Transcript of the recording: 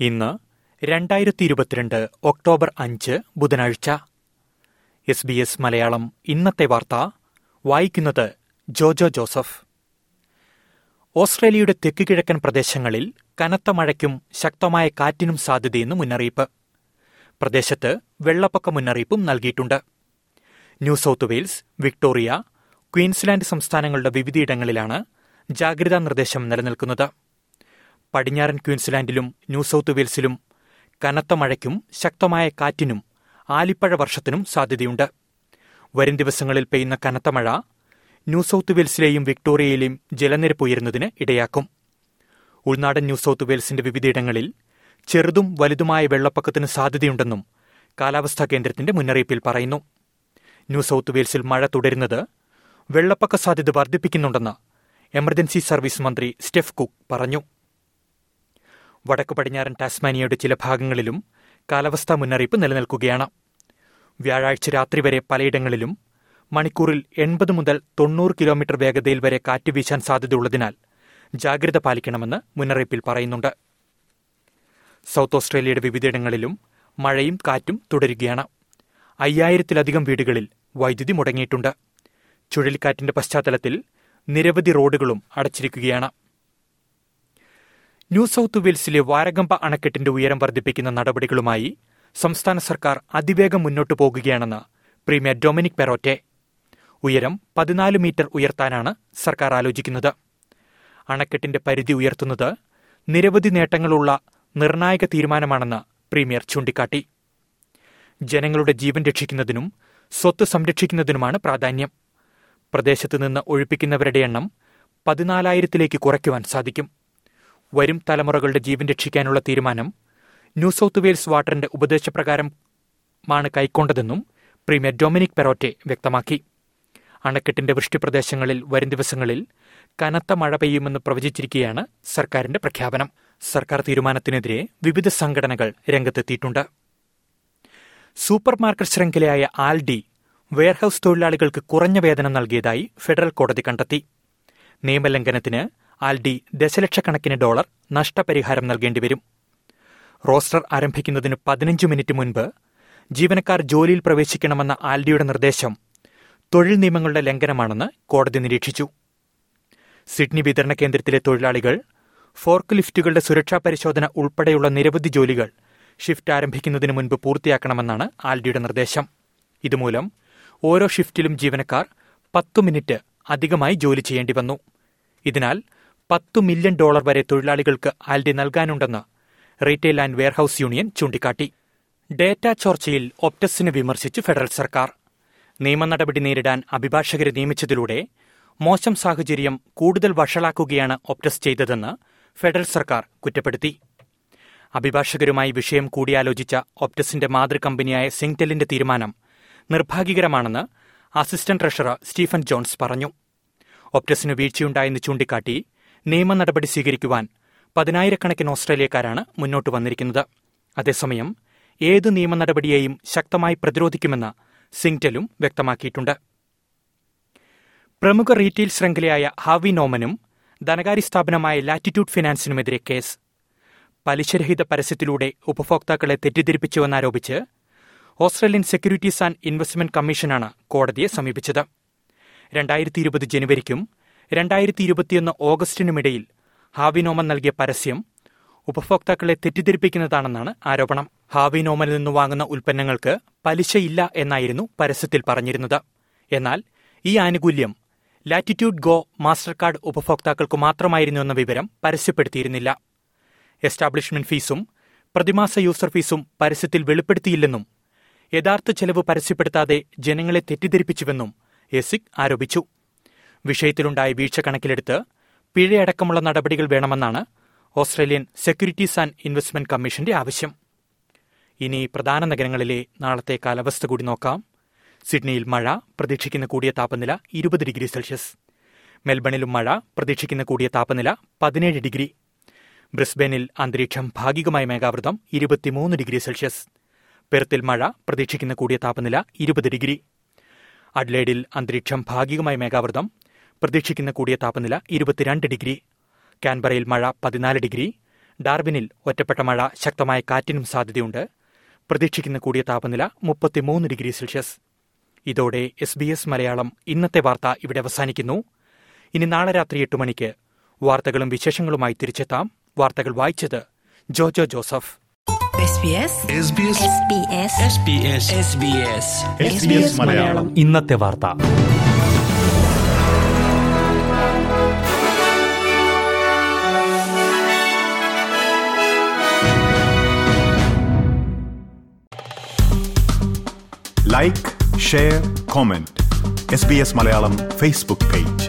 ഇന്ന് രണ്ടായിരത്തി ഇരുപത്തിരണ്ട് ഒക്ടോബർ അഞ്ച് ബുധനാഴ്ച. എസ് ബി എസ് മലയാളം ഇന്നത്തെ വാർത്ത. വായിക്കുന്നത് ജോജോ ജോസഫ്. ഓസ്ട്രേലിയയുടെ തെക്കുകിഴക്കൻ പ്രദേശങ്ങളിൽ കനത്ത മഴയ്ക്കും ശക്തമായ കാറ്റിനും സാധ്യതയെന്ന് മുന്നറിയിപ്പ്. പ്രദേശത്ത് വെള്ളപ്പൊക്ക മുന്നറിയിപ്പും നൽകിയിട്ടുണ്ട്. New South Wales Victoria Queensland സംസ്ഥാനങ്ങളുടെ വിവിധയിടങ്ങളിലാണ് ജാഗ്രതാ നിർദ്ദേശം നിലനിൽക്കുന്നത്. പടിഞ്ഞാറൻ ക്വീൻസ്ലാൻഡിലും ന്യൂ സൌത്ത് വെയിൽസിലും കനത്ത മഴയ്ക്കും ശക്തമായ കാറ്റിനും ആലിപ്പഴ വർഷത്തിനും സാധ്യതയുണ്ട്. വരും ദിവസങ്ങളിൽ പെയ്യുന്ന കനത്ത മഴ ന്യൂ സൌത്ത് വെയിൽസിലെയും വിക്ടോറിയയിലെയും ജലനിരപ്പ് ഉയരുന്നതിന് ഇടയാക്കും. ഉൾനാടൻ ന്യൂ സൌത്ത് വെയിൽസിന്റെ വിവിധയിടങ്ങളിൽ ചെറുതും വലുതുമായ വെള്ളപ്പൊക്കത്തിന് സാധ്യതയുണ്ടെന്നും കാലാവസ്ഥാ കേന്ദ്രത്തിന്റെ മുന്നറിയിപ്പിൽ പറയുന്നു. ന്യൂ സൌത്ത് വെയിൽസിൽ മഴ തുടരുന്നത് വെള്ളപ്പൊക്ക സാധ്യത വർദ്ധിപ്പിക്കുന്നുണ്ടെന്ന് എമർജൻസി സർവീസ് മന്ത്രി സ്റ്റെഫ് കുക്ക് പറഞ്ഞു. വടക്കു പടിഞ്ഞാറൻ ടാസ്മാനിയയുടെ ചില ഭാഗങ്ങളിലും കാലാവസ്ഥാ മുന്നറിയിപ്പ് നിലനിൽക്കുകയാണ്. വ്യാഴാഴ്ച രാത്രി വരെ പലയിടങ്ങളിലും മണിക്കൂറിൽ എൺപത് മുതൽ തൊണ്ണൂറ് കിലോമീറ്റർ വേഗതയിൽ വരെ കാറ്റ് വീശാൻ സാധ്യതയുള്ളതിനാൽ ജാഗ്രത പാലിക്കണമെന്ന് മുന്നറിയിപ്പിൽ പറയുന്നുണ്ട്. സൌത്ത് ഓസ്ട്രേലിയയുടെ വിവിധയിടങ്ങളിലും മഴയും കാറ്റും തുടരുകയാണ്. അയ്യായിരത്തിലധികം വീടുകളിൽ വൈദ്യുതി മുടങ്ങിയിട്ടുണ്ട്. ചുഴലിക്കാറ്റിന്റെ പശ്ചാത്തലത്തിൽ നിരവധി റോഡുകളും അടച്ചിരിക്കുകയാണ്. ന്യൂ സൌത്ത് വെയിൽസിലെ വാരകമ്പ അണക്കെട്ടിന്റെ ഉയരം വർദ്ധിപ്പിക്കുന്ന നടപടികളുമായി സംസ്ഥാന സർക്കാർ അതിവേഗം മുന്നോട്ടു പോകുകയാണെന്ന് പ്രീമിയർ ഡൊമിനിക് പെറോറ്റെ. ഉയരം പതിനാല് മീറ്റർ ഉയർത്താനാണ് സർക്കാർ ആലോചിക്കുന്നത്. അണക്കെട്ടിന്റെ പരിധി ഉയർത്തുന്നത് നിരവധി നേട്ടങ്ങളുള്ള നിർണായക തീരുമാനമാണെന്ന് പ്രീമിയർ ചൂണ്ടിക്കാട്ടി. ജനങ്ങളുടെ ജീവൻ രക്ഷിക്കുന്നതിനും സ്വത്ത് സംരക്ഷിക്കുന്നതിനുമാണ് പ്രാധാന്യം. പ്രദേശത്ത് നിന്ന് ഒഴിപ്പിക്കുന്നവരുടെ എണ്ണം പതിനാലായിരത്തിലേക്ക് കുറയ്ക്കുവാൻ സാധിക്കും. വരും തലമുറകളുടെ ജീവൻ രക്ഷിക്കാനുള്ള തീരുമാനം ന്യൂ സൌത്ത് വെയിൽസ് വാട്ടറിന്റെ ഉപദേശപ്രകാരമാണ് കൈക്കൊണ്ടതെന്നും പ്രീമിയർ ഡൊമിനിക് പെറോറ്റെ വ്യക്തമാക്കി. അണക്കെട്ടിന്റെ വൃഷ്ടിപ്രദേശങ്ങളിൽ വരും ദിവസങ്ങളിൽ കനത്ത മഴ പെയ്യുമെന്ന് പ്രവചിച്ചിരിക്കുകയാണ് സർക്കാരിന്റെ പ്രഖ്യാപനം. സർക്കാർ തീരുമാനത്തിനെതിരെ വിവിധ സംഘടനകൾ രംഗത്തെത്തിയിട്ടുണ്ട്. സൂപ്പർമാർക്കറ്റ് ശൃംഖലയായ ആൽഡി വെയർഹൌസ് തൊഴിലാളികൾക്ക് കുറഞ്ഞ വേതനം നൽകിയതായി ഫെഡറൽ കോടതി കണ്ടെത്തി. നിയമലംഘനത്തിന് ആൽഡി ദശലക്ഷക്കണക്കിന് ഡോളർ നഷ്ടപരിഹാരം നൽകേണ്ടിവരും. റോസ്റ്റർ ആരംഭിക്കുന്നതിന് പതിനഞ്ച് മിനിറ്റ് മുൻപ് ജീവനക്കാർ ജോലിയിൽ പ്രവേശിക്കണമെന്ന ആൽഡിയുടെ നിർദ്ദേശം തൊഴിൽ നിയമങ്ങളുടെ ലംഘനമാണെന്ന് കോടതി നിരീക്ഷിച്ചു. സിഡ്നി വിതരണ കേന്ദ്രത്തിലെ തൊഴിലാളികൾ ഫോർക്ക് ലിഫ്റ്റുകളുടെ സുരക്ഷാ പരിശോധന ഉൾപ്പെടെയുള്ള നിരവധി ജോലികൾ ഷിഫ്റ്റ് ആരംഭിക്കുന്നതിന് മുൻപ് പൂർത്തിയാക്കണമെന്നാണ് ആൽഡിയുടെ നിർദ്ദേശം. ഇതുമൂലം ഓരോ ഷിഫ്റ്റിലും ജീവനക്കാർ പത്തു മിനിറ്റ് അധികമായി ജോലി ചെയ്യേണ്ടി വന്നു ഇതിനാൽ പത്തു മില്യൺ ഡോളർ വരെ തൊഴിലാളികൾക്ക് ആൽഡി നൽകാനുണ്ടെന്ന് റീറ്റെയിൽ ആൻഡ് വെയർഹൌസ് യൂണിയൻ ചൂണ്ടിക്കാട്ടി. ഡേറ്റ ചോർച്ചയിൽ ഒപ്റ്റസിനെ വിമർശിച്ച് ഫെഡറൽ സർക്കാർ. നിയമ നടപടി നേരിടാൻ അഭിഭാഷകരെ നിയമിച്ചതിലൂടെ മോശം സാഹചര്യം കൂടുതൽ വഷളാക്കുകയാണ് ഒപ്റ്റസ് ചെയ്തതെന്ന് ഫെഡറൽ സർക്കാർ കുറ്റപ്പെടുത്തി. അഭിഭാഷകരുമായി വിഷയം കൂടിയാലോചിച്ച ഒപ്റ്റസിന്റെ മാതൃകമ്പനിയായ സിംഗ്ടെലിന്റെ തീരുമാനം നിർഭാഗ്യകരമാണെന്ന് അസിസ്റ്റന്റ് ട്രഷറർ സ്റ്റീഫൻ ജോൺസ് പറഞ്ഞു. ഒപ്റ്റസിന് വീഴ്ചയുണ്ടായെന്ന് ചൂണ്ടിക്കാട്ടി നിയമ നടപടി സ്വീകരിക്കുവാൻ പതിനായിരക്കണക്കിന് ഓസ്ട്രേലിയക്കാരാണ് മുന്നോട്ട് വന്നിരിക്കുന്നത്. അതേസമയം ഏത് നിയമ നടപടിയെയും ശക്തമായി പ്രതിരോധിക്കുമെന്ന് സിംഗ്റ്റലും വ്യക്തമാക്കിയിട്ടുണ്ട്. പ്രമുഖ റീറ്റെയിൽ ശൃംഖലയായ ഹാവി നോമനും ധനകാര്യ സ്ഥാപനമായ ലാറ്റിറ്റ്യൂഡ് ഫിനാൻസിനുമെതിരെ കേസ്. പലിശരഹിത പരസ്യത്തിലൂടെ ഉപഭോക്താക്കളെ തെറ്റിദ്ധരിപ്പിച്ചുവെന്നാരോപിച്ച് ഓസ്ട്രേലിയൻ സെക്യൂരിറ്റീസ് ആൻഡ് ഇൻവെസ്റ്റ്മെന്റ് കമ്മീഷനാണ് കോടതിയെ സമീപിച്ചത്. രണ്ടായിരത്തി ഇരുപത് ജനുവരിക്കും രണ്ടായിരത്തി ഇരുപത്തിയൊന്ന് ഓഗസ്റ്റിനുമിടയിൽ ഹാവിനോമൻ നൽകിയ പരസ്യം ഉപഭോക്താക്കളെ തെറ്റിദ്ധരിപ്പിക്കുന്നതാണെന്നാണ് ആരോപണം. ഹാവിനോമനിൽ നിന്ന് വാങ്ങുന്ന ഉൽപ്പന്നങ്ങൾക്ക് പലിശയില്ല എന്നായിരുന്നു പരസ്യത്തിൽ പറഞ്ഞിരുന്നത്. എന്നാൽ ഈ ആനുകൂല്യം ലാറ്റിറ്റ്യൂഡ് ഗോ മാസ്റ്റർ കാർഡ് ഉപഭോക്താക്കൾക്ക് മാത്രമായിരുന്നു എന്ന വിവരം പരസ്യപ്പെടുത്തിയിരുന്നില്ല. എസ്റ്റാബ്ലിഷ്മെന്റ് ഫീസും പ്രതിമാസ യൂസർ ഫീസും പരസ്യത്തിൽ വെളിപ്പെടുത്തിയില്ലെന്നും യഥാർത്ഥ ചെലവ് പരസ്യപ്പെടുത്താതെ ജനങ്ങളെ തെറ്റിദ്ധരിപ്പിച്ചുവെന്നും എസിക് ആരോപിച്ചു. വിഷയത്തിലുണ്ടായ വീഴ്ച കണക്കിലെടുത്ത് പിഴയടക്കമുള്ള നടപടികൾ വേണമെന്നാണ് ഓസ്ട്രേലിയൻ സെക്യൂരിറ്റീസ് ആൻഡ് ഇൻവെസ്റ്റ്മെന്റ് കമ്മീഷന്റെ ആവശ്യം. ഇനി പ്രധാന നഗരങ്ങളിലെ നാളത്തെ കാലാവസ്ഥ കൂടി നോക്കാം. സിഡ്നിയിൽ മഴ പ്രതീക്ഷിക്കുന്ന കൂടിയ താപനില ഇരുപത് ഡിഗ്രി സെൽഷ്യസ്. മെൽബണിലും മഴ പ്രതീക്ഷിക്കുന്ന കൂടിയ താപനില പതിനേഴ് ഡിഗ്രി. ബ്രിസ്ബെയിനിൽ അന്തരീക്ഷം ഭാഗികമായ മേഘാവൃതം ഇരുപത്തിമൂന്ന് ഡിഗ്രി സെൽഷ്യസ്. പെർത്തിൽ മഴ പ്രതീക്ഷിക്കുന്ന കൂടിയ താപനില ഇരുപത് ഡിഗ്രി. അഡ്ലേഡിൽ അന്തരീക്ഷം ഭാഗികമായ മേഘാവൃതം പ്രതീക്ഷിക്കുന്ന കൂടിയ താപനില ഇരുപത്തിരണ്ട് ഡിഗ്രി. കാൻബറയിൽ മഴ പതിനാല് ഡിഗ്രി. ഡാർബിനിൽ ഒറ്റപ്പെട്ട മഴ ശക്തമായ കാറ്റിനും സാധ്യതയുണ്ട്. പ്രതീക്ഷിക്കുന്ന കൂടിയ താപനില മുപ്പത്തിമൂന്ന് ഡിഗ്രി സെൽഷ്യസ്. ഇതോടെ എസ് ബി എസ് മലയാളം ഇന്നത്തെ വാർത്ത ഇവിടെ അവസാനിക്കുന്നു. ഇനി നാളെ രാത്രി എട്ട് മണിക്ക് വാർത്തകളും വിശേഷങ്ങളുമായി തിരിച്ചെത്താം. വാർത്തകൾ വായിച്ചത് Jojo Joseph. SBS SBS SBS SBS SBS SBS Malayalam. ഇന്നത്തെ വാർത്ത. Like share comment S B S Malayalam Facebook page